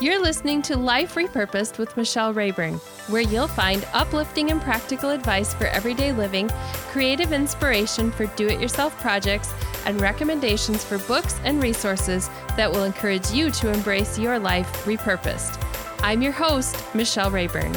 You're listening to Life Repurposed with Michelle Rayburn, where you'll find uplifting and practical advice for everyday living, creative inspiration for do it yourself projects, and recommendations for books and resources that will encourage you to embrace your life repurposed. I'm your host, Michelle Rayburn.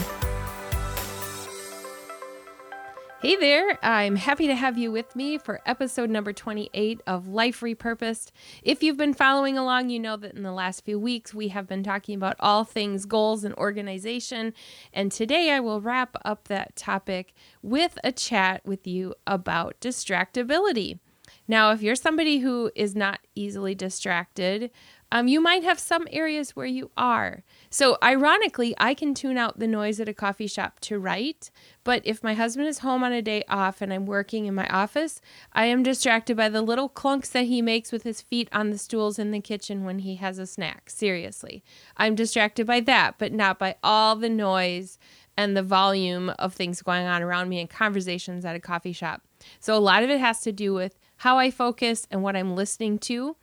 Hey there, I'm happy to have you with me for episode number 28 of Life Repurposed. If you've been following along, you know that in the last few weeks we have been talking about all things goals and organization. And today I will wrap up that topic with a chat with you about distractibility. Now, if you're somebody who is not easily distracted, um, you might have some areas where you are. So, ironically, I can tune out the noise at a coffee shop to write. But if my husband is home on a day off and I'm working in my office, I am distracted by the little clunks that he makes with his feet on the stools in the kitchen when he has a snack. Seriously. I'm distracted by that, but not by all the noise and the volume of things going on around me and conversations at a coffee shop. So, a lot of it has to do with how I focus and what I'm listening to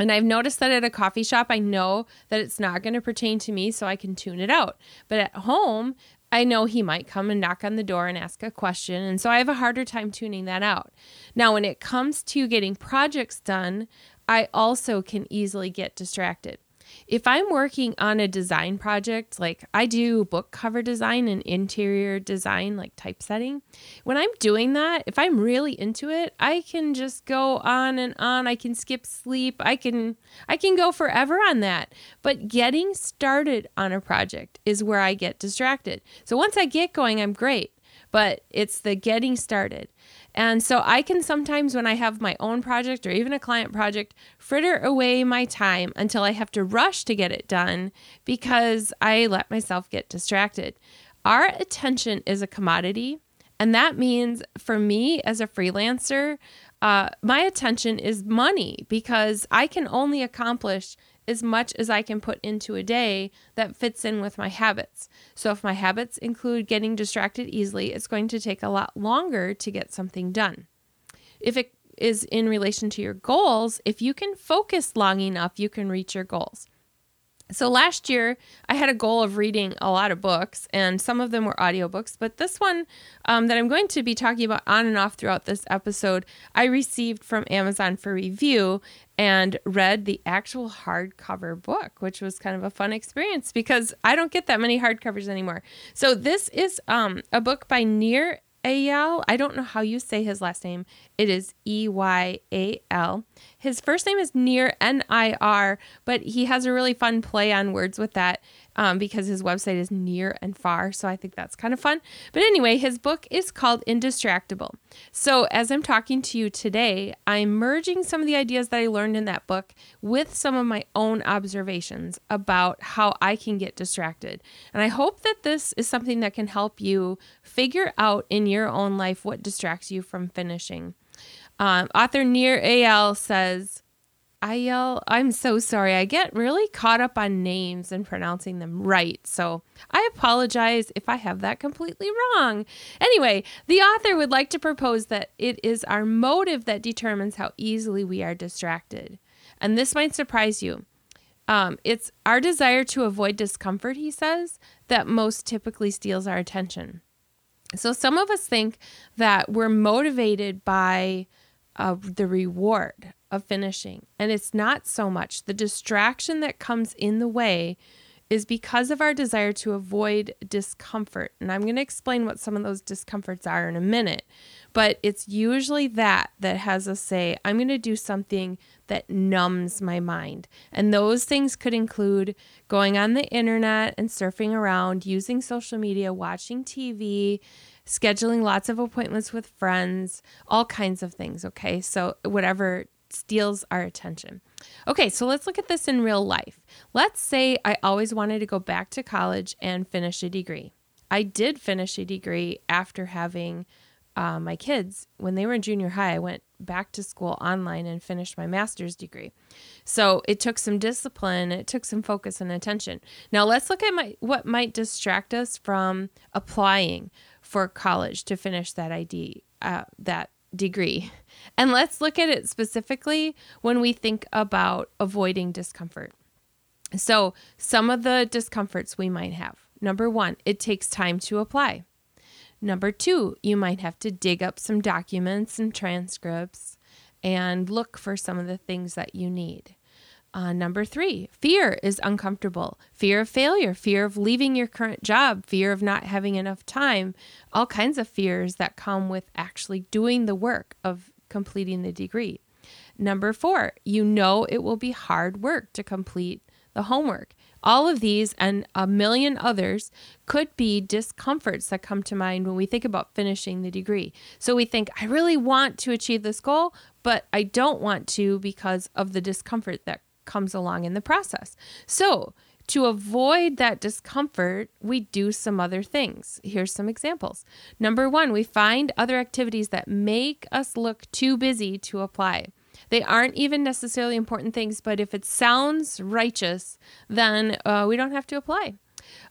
and I've noticed that at a coffee shop, I know that it's not going to pertain to me, so I can tune it out. But at home, I know he might come and knock on the door and ask a question. And so I have a harder time tuning that out. Now, when it comes to getting projects done, I also can easily get distracted if I'm working on a design project, like I do book cover design and interior design, like typesetting, when I'm doing that, if I'm really into it, I can just go on and on. I can skip sleep. I can I can go forever on that. But getting started on a project is where I get distracted. So once I get going, I'm great. But it's the getting started. And so I can sometimes, when I have my own project or even a client project, fritter away my time until I have to rush to get it done because I let myself get distracted. Our attention is a commodity. And that means for me as a freelancer, uh, my attention is money because I can only accomplish as much as I can put into a day that fits in with my habits. So, if my habits include getting distracted easily, it's going to take a lot longer to get something done. If it is in relation to your goals, if you can focus long enough, you can reach your goals. So last year, I had a goal of reading a lot of books, and some of them were audiobooks. But this one um, that I'm going to be talking about on and off throughout this episode, I received from Amazon for review and read the actual hardcover book, which was kind of a fun experience because I don't get that many hardcovers anymore. So this is um, a book by Nir Eyal. I don't know how you say his last name. It is E Y A L. His first name is Nir N I R, but he has a really fun play on words with that um, because his website is Nir and Far. So I think that's kind of fun. But anyway, his book is called Indistractable. So as I'm talking to you today, I'm merging some of the ideas that I learned in that book with some of my own observations about how I can get distracted. And I hope that this is something that can help you figure out in your own life what distracts you from finishing. Um, author Nir Eyal says, Eyal, I'm so sorry. I get really caught up on names and pronouncing them right. So I apologize if I have that completely wrong. Anyway, the author would like to propose that it is our motive that determines how easily we are distracted. And this might surprise you. Um, it's our desire to avoid discomfort, he says, that most typically steals our attention. So some of us think that we're motivated by uh, the reward of finishing. And it's not so much the distraction that comes in the way is because of our desire to avoid discomfort. And I'm going to explain what some of those discomforts are in a minute. But it's usually that that has us say, I'm going to do something that numbs my mind. And those things could include going on the internet and surfing around, using social media, watching TV, scheduling lots of appointments with friends, all kinds of things. Okay. So, whatever steals our attention. Okay, so let's look at this in real life. Let's say I always wanted to go back to college and finish a degree. I did finish a degree after having uh, my kids. When they were in junior high, I went back to school online and finished my master's degree. So it took some discipline, it took some focus and attention. Now let's look at my, what might distract us from applying for college to finish that ID, uh, that degree. And let's look at it specifically when we think about avoiding discomfort. So, some of the discomforts we might have. Number one, it takes time to apply. Number two, you might have to dig up some documents and transcripts and look for some of the things that you need. Uh, number three, fear is uncomfortable. Fear of failure, fear of leaving your current job, fear of not having enough time, all kinds of fears that come with actually doing the work of completing the degree. Number four, you know it will be hard work to complete the homework. All of these and a million others could be discomforts that come to mind when we think about finishing the degree. So we think, I really want to achieve this goal, but I don't want to because of the discomfort that comes along in the process. So, to avoid that discomfort, we do some other things. Here's some examples. Number one, we find other activities that make us look too busy to apply. They aren't even necessarily important things, but if it sounds righteous, then uh, we don't have to apply.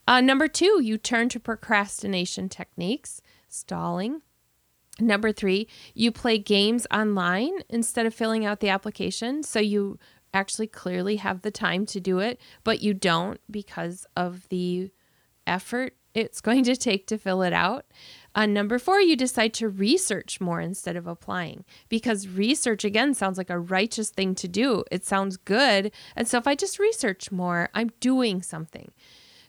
Uh, number two, you turn to procrastination techniques, stalling. Number three, you play games online instead of filling out the application. So you actually clearly have the time to do it, but you don't because of the effort it's going to take to fill it out. On number four, you decide to research more instead of applying because research, again, sounds like a righteous thing to do. It sounds good. And so if I just research more, I'm doing something.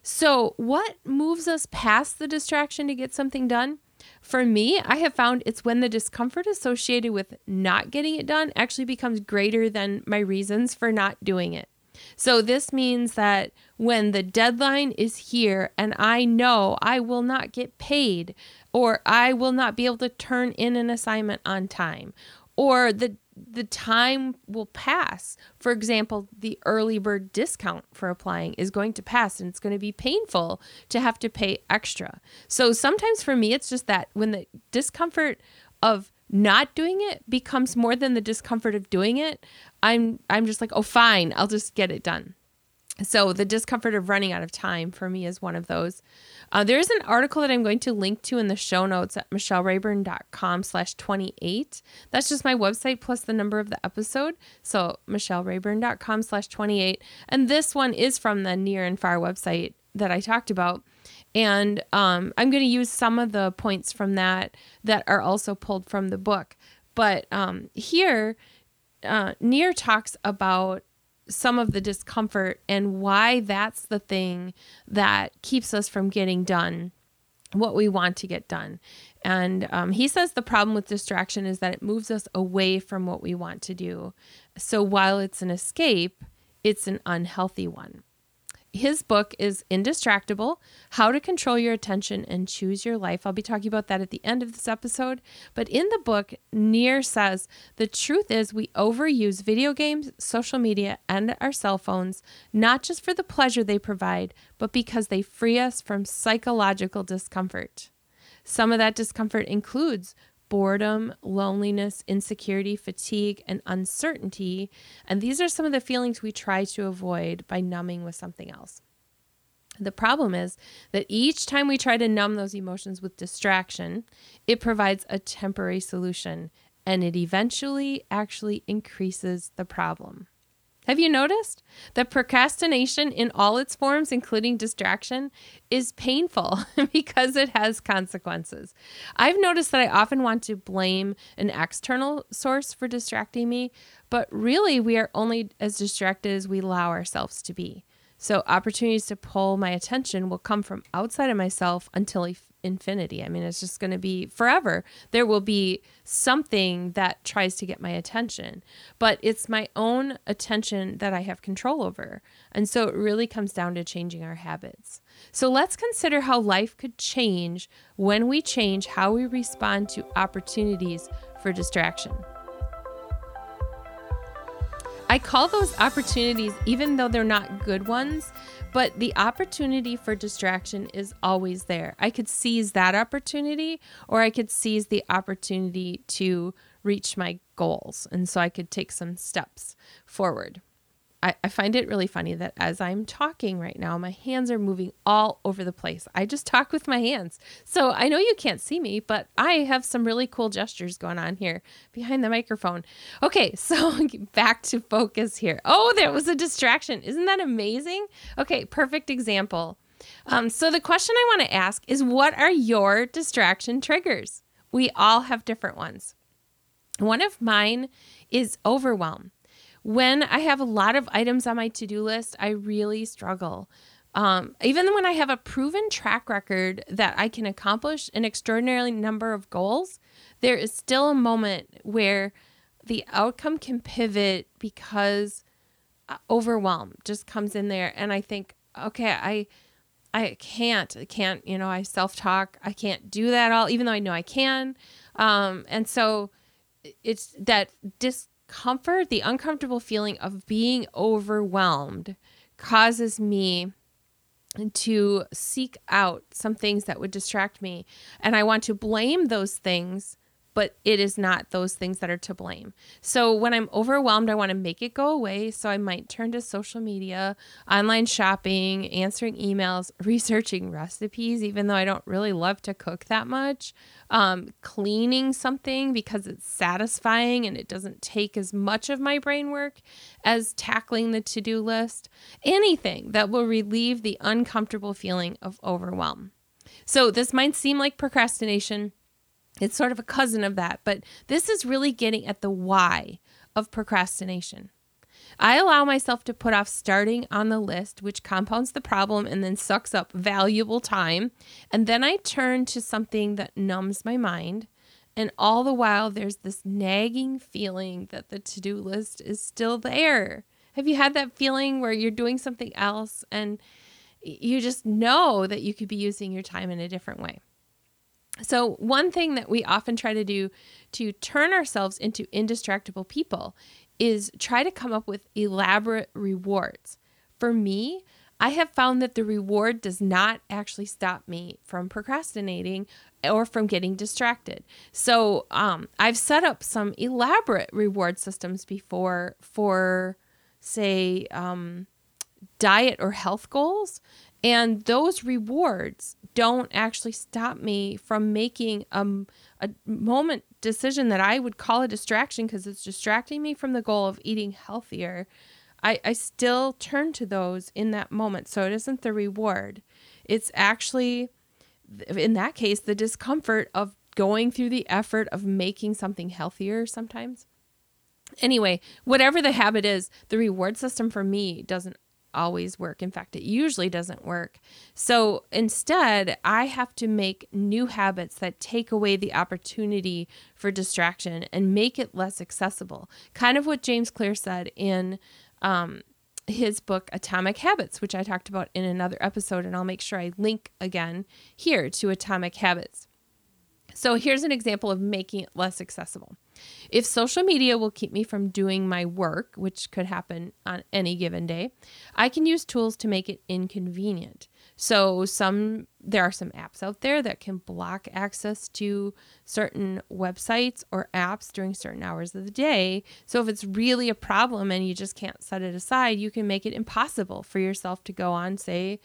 So, what moves us past the distraction to get something done? For me, I have found it's when the discomfort associated with not getting it done actually becomes greater than my reasons for not doing it. So, this means that when the deadline is here and I know I will not get paid, or I will not be able to turn in an assignment on time, or the the time will pass. For example, the early bird discount for applying is going to pass and it's going to be painful to have to pay extra. So sometimes for me, it's just that when the discomfort of not doing it becomes more than the discomfort of doing it, I'm I'm just like, "Oh fine, I'll just get it done." So the discomfort of running out of time for me is one of those. Uh, there is an article that I'm going to link to in the show notes at michellerayburn.com slash 28. That's just my website plus the number of the episode. So michellerayburn.com slash 28. And this one is from the Nir and Far website that I talked about. And um, I'm going to use some of the points from that that are also pulled from the book. But um, here, uh, Nir talks about some of the discomfort and why that's the thing that keeps us from getting done what we want to get done. And um, he says the problem with distraction is that it moves us away from what we want to do. So while it's an escape, it's an unhealthy one his book is Indistractable How to Control Your Attention and Choose Your Life. I'll be talking about that at the end of this episode. But in the book, Nir says the truth is we overuse video games, social media, and our cell phones, not just for the pleasure they provide, but because they free us from psychological discomfort. Some of that discomfort includes boredom, loneliness, insecurity, fatigue, and uncertainty. And these are some of the feelings we try to avoid by numbing with something else. The problem is that each time we try to numb those emotions with distraction, it provides a temporary solution and it eventually actually increases the problem. Have you noticed that procrastination in all its forms, including distraction, is painful because it has consequences? I've noticed that I often want to blame an external source for distracting me, but really we are only as distracted as we allow ourselves to be. So, opportunities to pull my attention will come from outside of myself until infinity. I mean, it's just going to be forever. There will be something that tries to get my attention, but it's my own attention that I have control over. And so it really comes down to changing our habits. So let's consider how life could change when we change how we respond to opportunities for distraction. I call those opportunities, even though they're not good ones, but the opportunity for distraction is always there. I could seize that opportunity, or I could seize the opportunity to reach my goals. And so I could take some steps forward. I, I find it really funny that as I'm talking right now, my hands are moving all over the place. I just talk with my hands. So I know you can't see me, but I have some really cool gestures going on here behind the microphone. Okay, so back to focus here. Oh, there was a distraction. Isn't that amazing? Okay, perfect example. Um, so the question I want to ask is what are your distraction triggers? We all have different ones. One of mine is overwhelm. When I have a lot of items on my to do list, I really struggle. Um, even when I have a proven track record that I can accomplish an extraordinary number of goals, there is still a moment where the outcome can pivot because uh, overwhelm just comes in there. And I think, okay, I. I can't, I can't, you know, I self talk. I can't do that all, even though I know I can. Um, and so it's that dis comfort, the uncomfortable feeling of being overwhelmed causes me to seek out some things that would distract me. And I want to blame those things but it is not those things that are to blame. So when I'm overwhelmed, I want to make it go away. So I might turn to social media, online shopping, answering emails, researching recipes, even though I don't really love to cook that much, um, cleaning something because it's satisfying and it doesn't take as much of my brain work as tackling the to do list. Anything that will relieve the uncomfortable feeling of overwhelm. So this might seem like procrastination it's sort of a cousin of that, but this is really getting at the why of procrastination. I allow myself to put off starting on the list, which compounds the problem and then sucks up valuable time. And then I turn to something that numbs my mind. And all the while, there's this nagging feeling that the to do list is still there. Have you had that feeling where you're doing something else and you just know that you could be using your time in a different way? So, one thing that we often try to do to turn ourselves into indistractable people is try to come up with elaborate rewards. For me, I have found that the reward does not actually stop me from procrastinating or from getting distracted. So, um, I've set up some elaborate reward systems before for, say, um, diet or health goals. And those rewards don't actually stop me from making um, a moment decision that I would call a distraction because it's distracting me from the goal of eating healthier. I, I still turn to those in that moment. So it isn't the reward. It's actually, in that case, the discomfort of going through the effort of making something healthier sometimes. Anyway, whatever the habit is, the reward system for me doesn't always work. In fact, it usually doesn't work. So instead, I have to make new habits that take away the opportunity for distraction and make it less accessible. Kind of what James Clear said in um, his book Atomic Habits, which I talked about in another episode, and I'll make sure I link again here to Atomic Habits. So here's an example of making it less accessible. If social media will keep me from doing my work, which could happen on any given day, I can use tools to make it inconvenient. So some there are some apps out there that can block access to certain websites or apps during certain hours of the day. So if it's really a problem and you just can't set it aside, you can make it impossible for yourself to go on say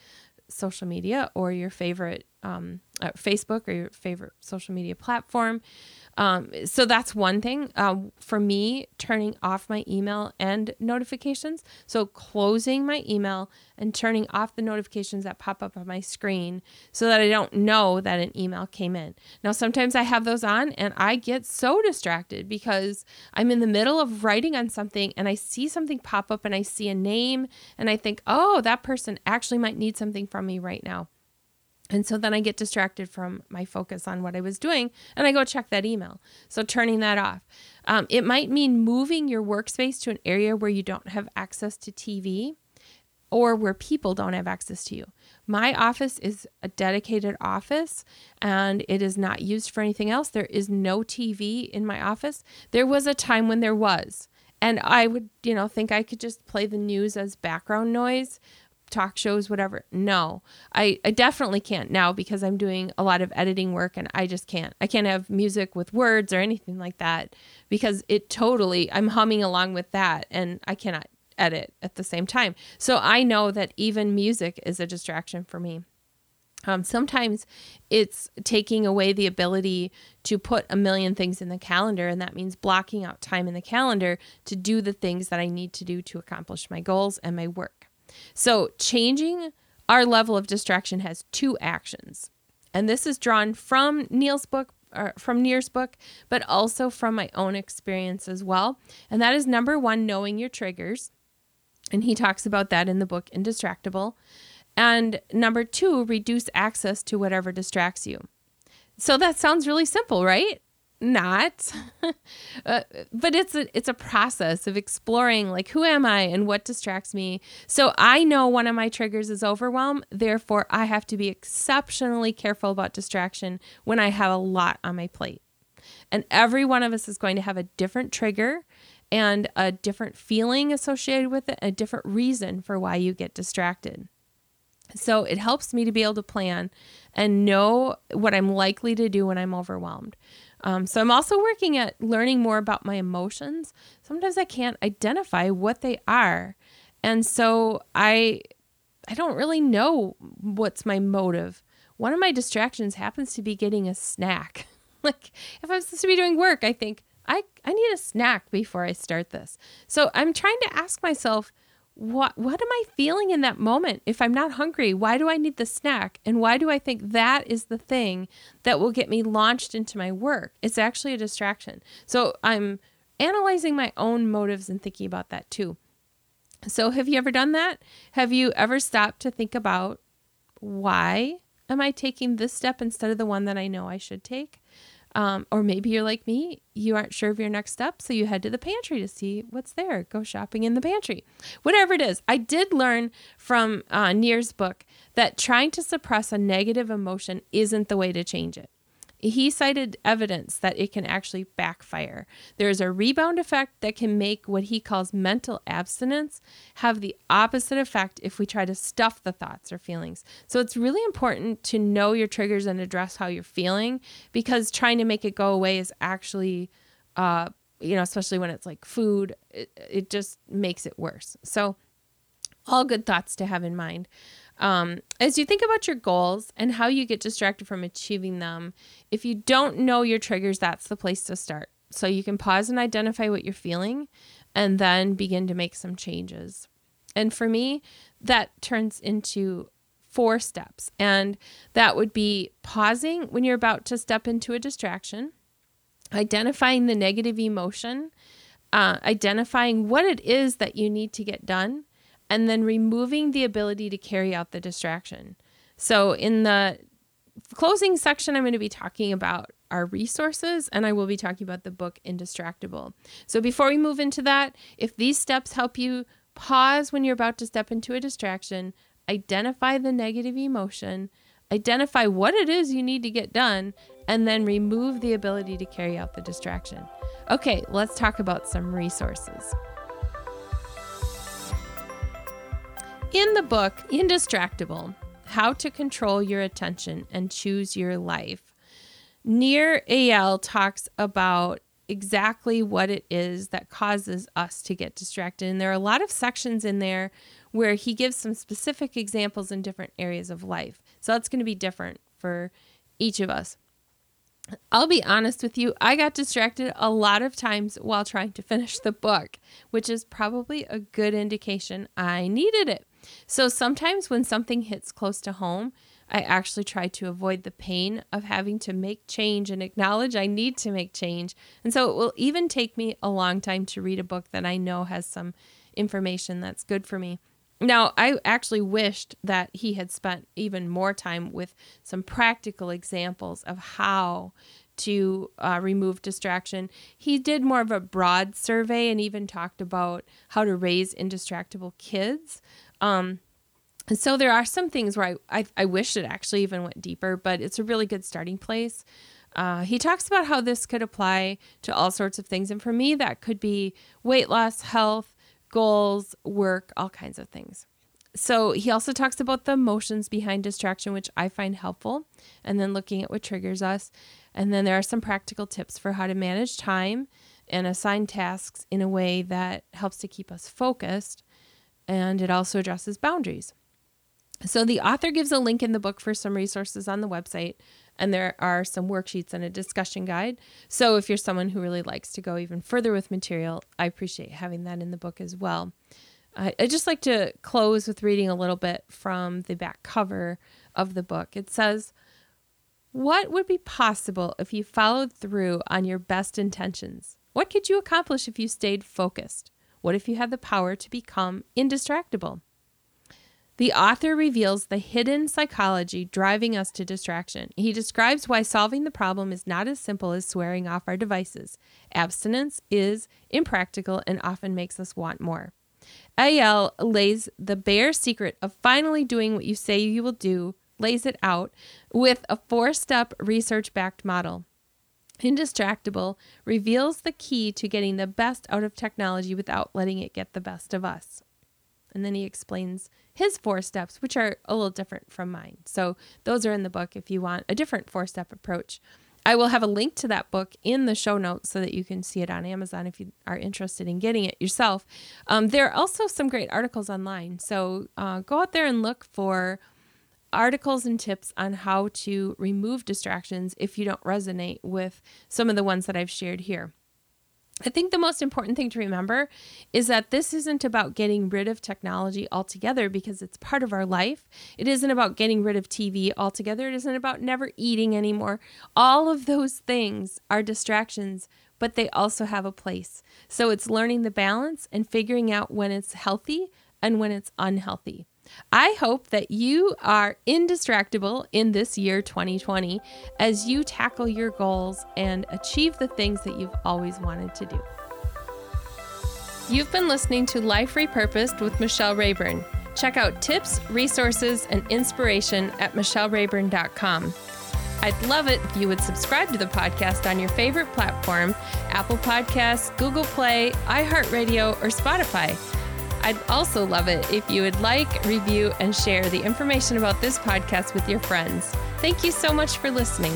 social media or your favorite um, uh, Facebook or your favorite social media platform. Um, so that's one thing uh, for me, turning off my email and notifications. So closing my email and turning off the notifications that pop up on my screen so that I don't know that an email came in. Now, sometimes I have those on and I get so distracted because I'm in the middle of writing on something and I see something pop up and I see a name and I think, oh, that person actually might need something from me right now. And so then I get distracted from my focus on what I was doing and I go check that email. So turning that off. Um, it might mean moving your workspace to an area where you don't have access to TV or where people don't have access to you. My office is a dedicated office and it is not used for anything else. There is no TV in my office. There was a time when there was. And I would, you know, think I could just play the news as background noise talk shows, whatever. No, I, I definitely can't now because I'm doing a lot of editing work and I just can't. I can't have music with words or anything like that because it totally, I'm humming along with that and I cannot edit at the same time. So I know that even music is a distraction for me. Um, sometimes it's taking away the ability to put a million things in the calendar, and that means blocking out time in the calendar to do the things that I need to do to accomplish my goals and my work. So, changing our level of distraction has two actions. And this is drawn from Neil's book, from Nir's book, but also from my own experience as well. And that is number one, knowing your triggers. And he talks about that in the book Indistractable. And number two, reduce access to whatever distracts you. So that sounds really simple, right? Not, uh, but it's a it's a process of exploring like who am I and what distracts me. So I know one of my triggers is overwhelm. Therefore, I have to be exceptionally careful about distraction when I have a lot on my plate. And every one of us is going to have a different trigger and a different feeling associated with it, a different reason for why you get distracted. So it helps me to be able to plan and know what I'm likely to do when I'm overwhelmed. Um, so I'm also working at learning more about my emotions. Sometimes I can't identify what they are. And so I I don't really know what's my motive. One of my distractions happens to be getting a snack. like if I'm supposed to be doing work, I think I, I need a snack before I start this. So I'm trying to ask myself, what what am I feeling in that moment? If I'm not hungry, why do I need the snack? And why do I think that is the thing that will get me launched into my work? It's actually a distraction. So I'm analyzing my own motives and thinking about that too. So have you ever done that? Have you ever stopped to think about why am I taking this step instead of the one that I know I should take? Um, or maybe you're like me, you aren't sure of your next step, so you head to the pantry to see what's there. Go shopping in the pantry. Whatever it is. I did learn from uh, book that trying to suppress a negative emotion isn't the way to change it. He cited evidence that it can actually backfire. There is a rebound effect that can make what he calls mental abstinence have the opposite effect if we try to stuff the thoughts or feelings. So it's really important to know your triggers and address how you're feeling because trying to make it go away is actually, uh, you know, especially when it's like food, it, it just makes it worse. So, all good thoughts to have in mind. Um, as you think about your goals and how you get distracted from achieving them, if you don't know your triggers, that's the place to start. So you can pause and identify what you're feeling and then begin to make some changes. And for me, that turns into four steps. And that would be pausing when you're about to step into a distraction, identifying the negative emotion, uh, identifying what it is that you need to get done, and then removing the ability to carry out the distraction. So, in the closing section, I'm going to be talking about our resources and I will be talking about the book Indistractable. So, before we move into that, if these steps help you pause when you're about to step into a distraction, identify the negative emotion, identify what it is you need to get done, and then remove the ability to carry out the distraction. Okay, let's talk about some resources. In the book Indistractable How to Control Your Attention and Choose Your Life, Nir Eyal talks about exactly what it is that causes us to get distracted. And there are a lot of sections in there where he gives some specific examples in different areas of life. So that's going to be different for each of us. I'll be honest with you, I got distracted a lot of times while trying to finish the book, which is probably a good indication I needed it. So sometimes when something hits close to home, I actually try to avoid the pain of having to make change and acknowledge I need to make change. And so it will even take me a long time to read a book that I know has some information that's good for me. Now, I actually wished that he had spent even more time with some practical examples of how to uh, remove distraction. He did more of a broad survey and even talked about how to raise indistractable kids. Um, and so there are some things where I, I, I wish it actually even went deeper, but it's a really good starting place. Uh, he talks about how this could apply to all sorts of things. And for me, that could be weight loss, health, goals, work, all kinds of things. So he also talks about the emotions behind distraction, which I find helpful, and then looking at what triggers us. And then there are some practical tips for how to manage time and assign tasks in a way that helps to keep us focused and it also addresses boundaries. So the author gives a link in the book for some resources on the website, and there are some worksheets and a discussion guide. So if you're someone who really likes to go even further with material, I appreciate having that in the book as well. I, just like to close with reading a little bit from the back cover of the book. It says, What would be possible if you followed through on your best intentions? What could you accomplish if you stayed focused? What if you had the power to become indistractable? The author reveals the hidden psychology driving us to distraction. He describes why solving the problem is not as simple as swearing off our devices. Abstinence is impractical and often makes us want more. Eyal lays the bare secret of finally doing what you say you will do, lays it out with a four step research backed model. Indistractable reveals the key to getting the best out of technology without letting it get the best of us. And then he explains his four steps, which are a little different from mine. So those are in the book if you want a different four step approach. I will have a link to that book in the show notes so that you can see it on Amazon if you are interested in getting it yourself. Um, there are also some great articles online. So uh, go out there and look for articles and tips on how to remove distractions if you don't resonate with some of the ones that I've shared here. I think the most important thing to remember is that this isn't about getting rid of technology altogether because it's part of our life. It isn't about getting rid of TV altogether. It isn't about never eating anymore. All of those things are distractions, but they also have a place. So it's learning the balance and figuring out when it's healthy and when it's unhealthy. I hope that you are indistractable in this year 2020 as you tackle your goals and achieve the things that you've always wanted to do. You've been listening to Life Repurposed with Michelle Rayburn. Check out tips, resources, and inspiration at michellerayburn.com. I'd love it if you would subscribe to the podcast on your favorite platform Apple Podcasts, Google Play, iHeartRadio, or Spotify. I'd also love it if you would like, review, and share the information about this podcast with your friends. Thank you so much for listening.